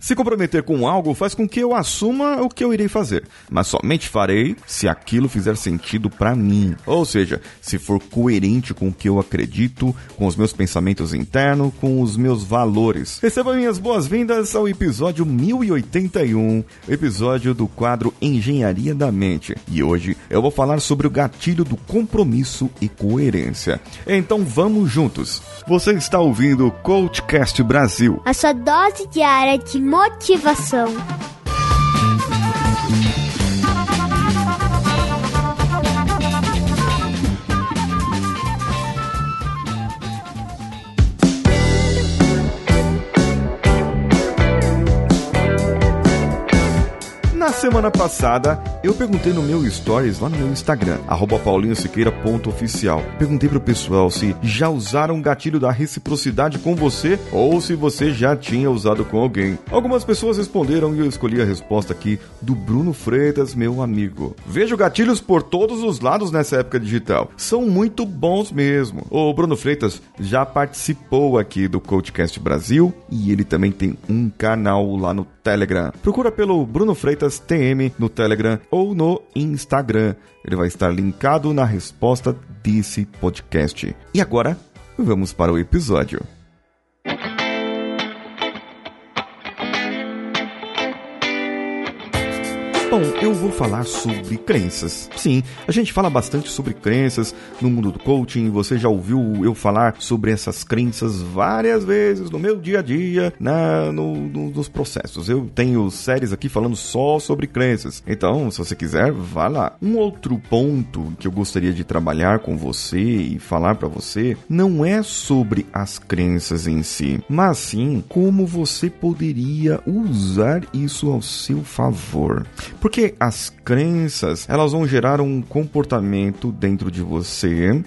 Se comprometer com algo faz com que eu assuma o que eu irei fazer, mas somente farei se aquilo fizer sentido para mim. Ou seja, se for coerente com o que eu acredito, com os meus pensamentos internos, com os meus valores. Receba minhas boas-vindas ao episódio 1081, episódio do quadro Engenharia da Mente. E hoje eu vou falar sobre o gatilho do compromisso e coerência. Então vamos juntos. Você está ouvindo o Coachcast Brasil. A sua dose diária de motivação. Semana passada, eu perguntei no meu stories lá no meu Instagram, paulinhosiqueira.oficial. Perguntei pro pessoal se já usaram o gatilho da reciprocidade com você ou se você já tinha usado com alguém. Algumas pessoas responderam e eu escolhi a resposta aqui do Bruno Freitas, meu amigo. Vejo gatilhos por todos os lados nessa época digital. São muito bons mesmo. O Bruno Freitas já participou aqui do Coachcast Brasil e ele também tem um canal lá no Telegram. Procura pelo Bruno Freitas TM no Telegram ou no Instagram. Ele vai estar linkado na resposta desse podcast. E agora, vamos para o episódio. Bom, eu vou falar sobre crenças. Sim, a gente fala bastante sobre crenças no mundo do coaching. Você já ouviu eu falar sobre essas crenças várias vezes no meu dia a dia, na, no, no, nos processos. Eu tenho séries aqui falando só sobre crenças. Então, se você quiser, vá lá. Um outro ponto que eu gostaria de trabalhar com você e falar para você não é sobre as crenças em si, mas sim como você poderia usar isso ao seu favor. Porque as crenças, elas vão gerar um comportamento dentro de você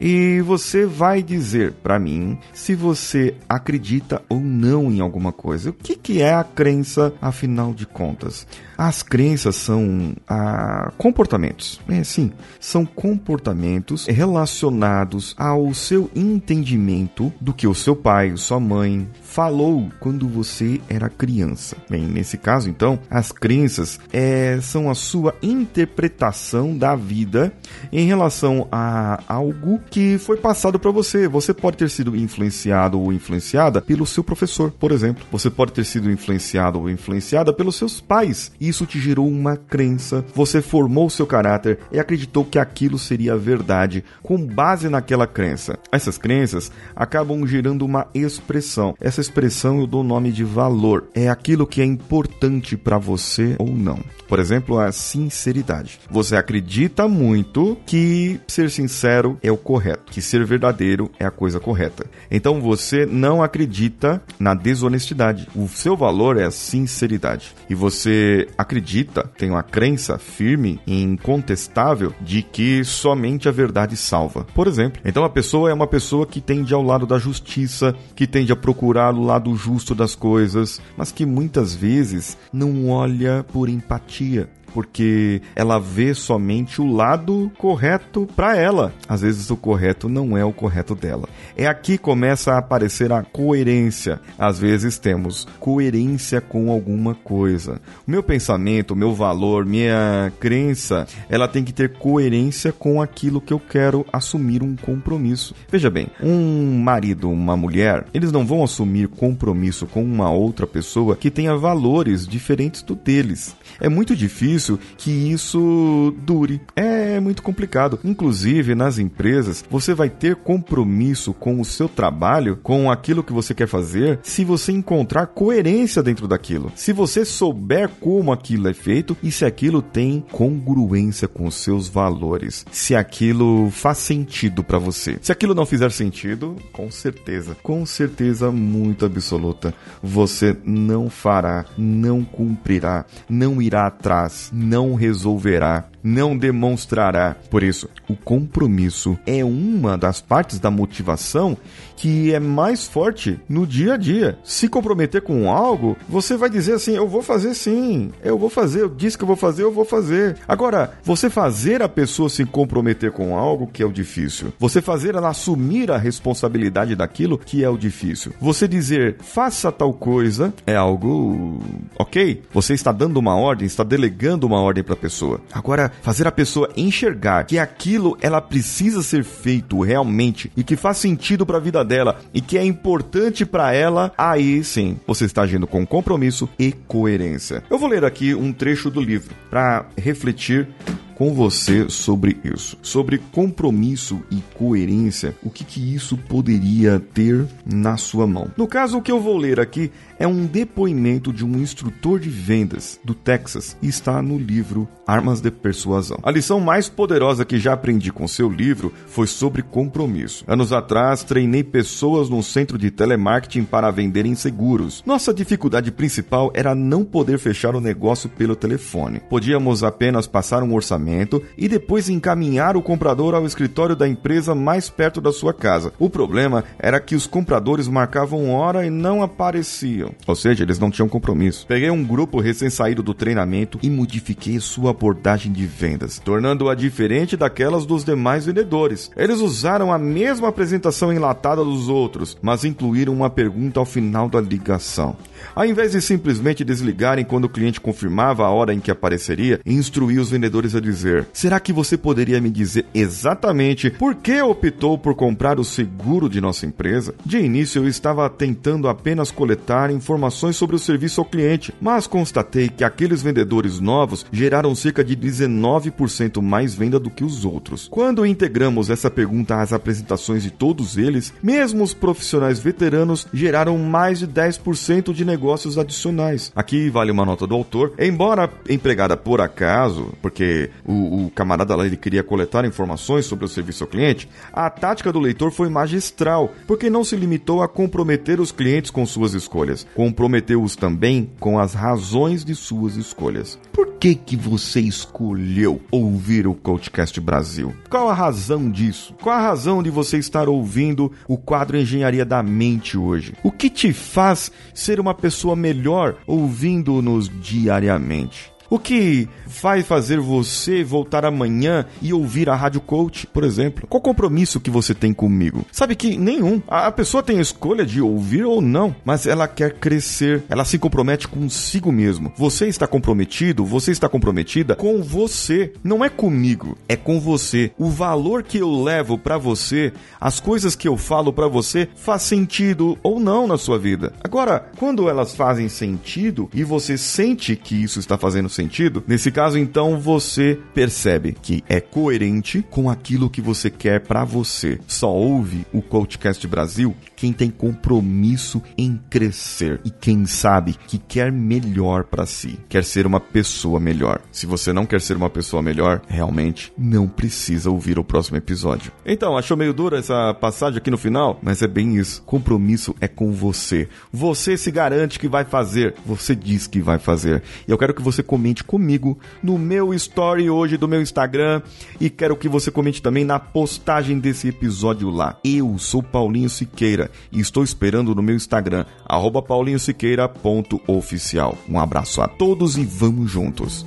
e você vai dizer para mim se você acredita ou não em alguma coisa. O que, que é a crença, afinal de contas? As crenças são ah, comportamentos. É, sim, são comportamentos relacionados ao seu entendimento do que o seu pai, sua mãe falou quando você era criança. Bem, nesse caso, então, as crenças é, são a sua interpretação da vida em relação a algo que foi passado para você. Você pode ter sido influenciado ou influenciada pelo seu professor, por exemplo. Você pode ter sido influenciado ou influenciada pelos seus pais. Isso te gerou uma crença. Você formou seu caráter e acreditou que aquilo seria verdade com base naquela crença. Essas crenças acabam gerando uma expressão. Essa expressão eu dou o nome de valor. É aquilo que é importante para você ou não. Por exemplo, a sinceridade. Você acredita muito que ser sincero é o correto, que ser verdadeiro é a coisa correta. Então você não acredita na desonestidade. O seu valor é a sinceridade. E você acredita, tem uma crença firme e incontestável de que somente a verdade salva. Por exemplo, então a pessoa é uma pessoa que tende ao lado da justiça, que tende a procurar o lado justo das coisas, mas que muitas vezes não olha por empatia porque ela vê somente o lado correto para ela. Às vezes o correto não é o correto dela. É aqui que começa a aparecer a coerência. Às vezes temos coerência com alguma coisa. O meu pensamento, o meu valor, minha crença, ela tem que ter coerência com aquilo que eu quero assumir um compromisso. Veja bem, um marido, uma mulher, eles não vão assumir compromisso com uma outra pessoa que tenha valores diferentes do deles. É muito difícil difícil que isso dure. É muito complicado. Inclusive, nas empresas, você vai ter compromisso com o seu trabalho, com aquilo que você quer fazer, se você encontrar coerência dentro daquilo. Se você souber como aquilo é feito e se aquilo tem congruência com os seus valores. Se aquilo faz sentido para você. Se aquilo não fizer sentido, com certeza, com certeza muito absoluta, você não fará, não cumprirá, não irá atrás, não resolverá não demonstrará. Por isso, o compromisso é uma das partes da motivação que é mais forte no dia a dia. Se comprometer com algo, você vai dizer assim: eu vou fazer sim, eu vou fazer, eu disse que eu vou fazer, eu vou fazer. Agora, você fazer a pessoa se comprometer com algo que é o difícil. Você fazer ela assumir a responsabilidade daquilo que é o difícil. Você dizer faça tal coisa é algo ok. Você está dando uma ordem, está delegando uma ordem para a pessoa. Agora, fazer a pessoa enxergar que aquilo ela precisa ser feito realmente e que faz sentido para a vida dela e que é importante para ela, aí sim você está agindo com compromisso e coerência. Eu vou ler aqui um trecho do livro para refletir com você sobre isso, sobre compromisso e coerência, o que, que isso poderia ter na sua mão. No caso, o que eu vou ler aqui é um depoimento de um instrutor de vendas do Texas e está no livro Armas de Persuasão. A lição mais poderosa que já aprendi com seu livro foi sobre compromisso. Anos atrás, treinei pessoas num centro de telemarketing para venderem seguros. Nossa dificuldade principal era não poder fechar o negócio pelo telefone. Podíamos apenas passar um orçamento e depois encaminhar o comprador ao escritório da empresa mais perto da sua casa. O problema era que os compradores marcavam hora e não apareciam. Ou seja, eles não tinham compromisso. Peguei um grupo recém-saído do treinamento e modifiquei sua abordagem de vendas, tornando-a diferente daquelas dos demais vendedores. Eles usaram a mesma apresentação enlatada dos outros, mas incluíram uma pergunta ao final da ligação. Ao invés de simplesmente desligarem quando o cliente confirmava a hora em que apareceria, instruí os vendedores a dizer: Será que você poderia me dizer exatamente por que optou por comprar o seguro de nossa empresa? De início eu estava tentando apenas coletar informações sobre o serviço ao cliente, mas constatei que aqueles vendedores novos geraram cerca de 19% mais venda do que os outros. Quando integramos essa pergunta às apresentações de todos eles, mesmo os profissionais veteranos geraram mais de 10% de negócios adicionais. Aqui vale uma nota do autor, embora empregada por acaso, porque o, o camarada lá ele queria coletar informações sobre o serviço ao cliente, a tática do leitor foi magistral, porque não se limitou a comprometer os clientes com suas escolhas, comprometeu-os também com as razões de suas escolhas. Por que que você escolheu ouvir o Coachcast Brasil? Qual a razão disso? Qual a razão de você estar ouvindo o quadro Engenharia da Mente hoje? O que te faz ser uma pessoa melhor ouvindo-nos diariamente? O que vai fazer você voltar amanhã e ouvir a Rádio Coach, por exemplo? Qual compromisso que você tem comigo? Sabe que nenhum. A pessoa tem a escolha de ouvir ou não, mas ela quer crescer, ela se compromete consigo mesmo. Você está comprometido, você está comprometida com você, não é comigo, é com você. O valor que eu levo para você, as coisas que eu falo para você faz sentido ou não na sua vida. Agora, quando elas fazem sentido e você sente que isso está fazendo sentido, nesse caso então você percebe que é coerente com aquilo que você quer para você. Só ouve o Coachcast Brasil quem tem compromisso em crescer e quem sabe que quer melhor para si, quer ser uma pessoa melhor. Se você não quer ser uma pessoa melhor, realmente não precisa ouvir o próximo episódio. Então, achou meio dura essa passagem aqui no final? Mas é bem isso. Compromisso é com você. Você se garante que vai fazer, você diz que vai fazer. E eu quero que você comente comigo no meu story hoje do meu Instagram e quero que você comente também na postagem desse episódio lá. Eu sou Paulinho Siqueira e estou esperando no meu Instagram, paulinhosiqueira.oficial. Um abraço a todos e vamos juntos!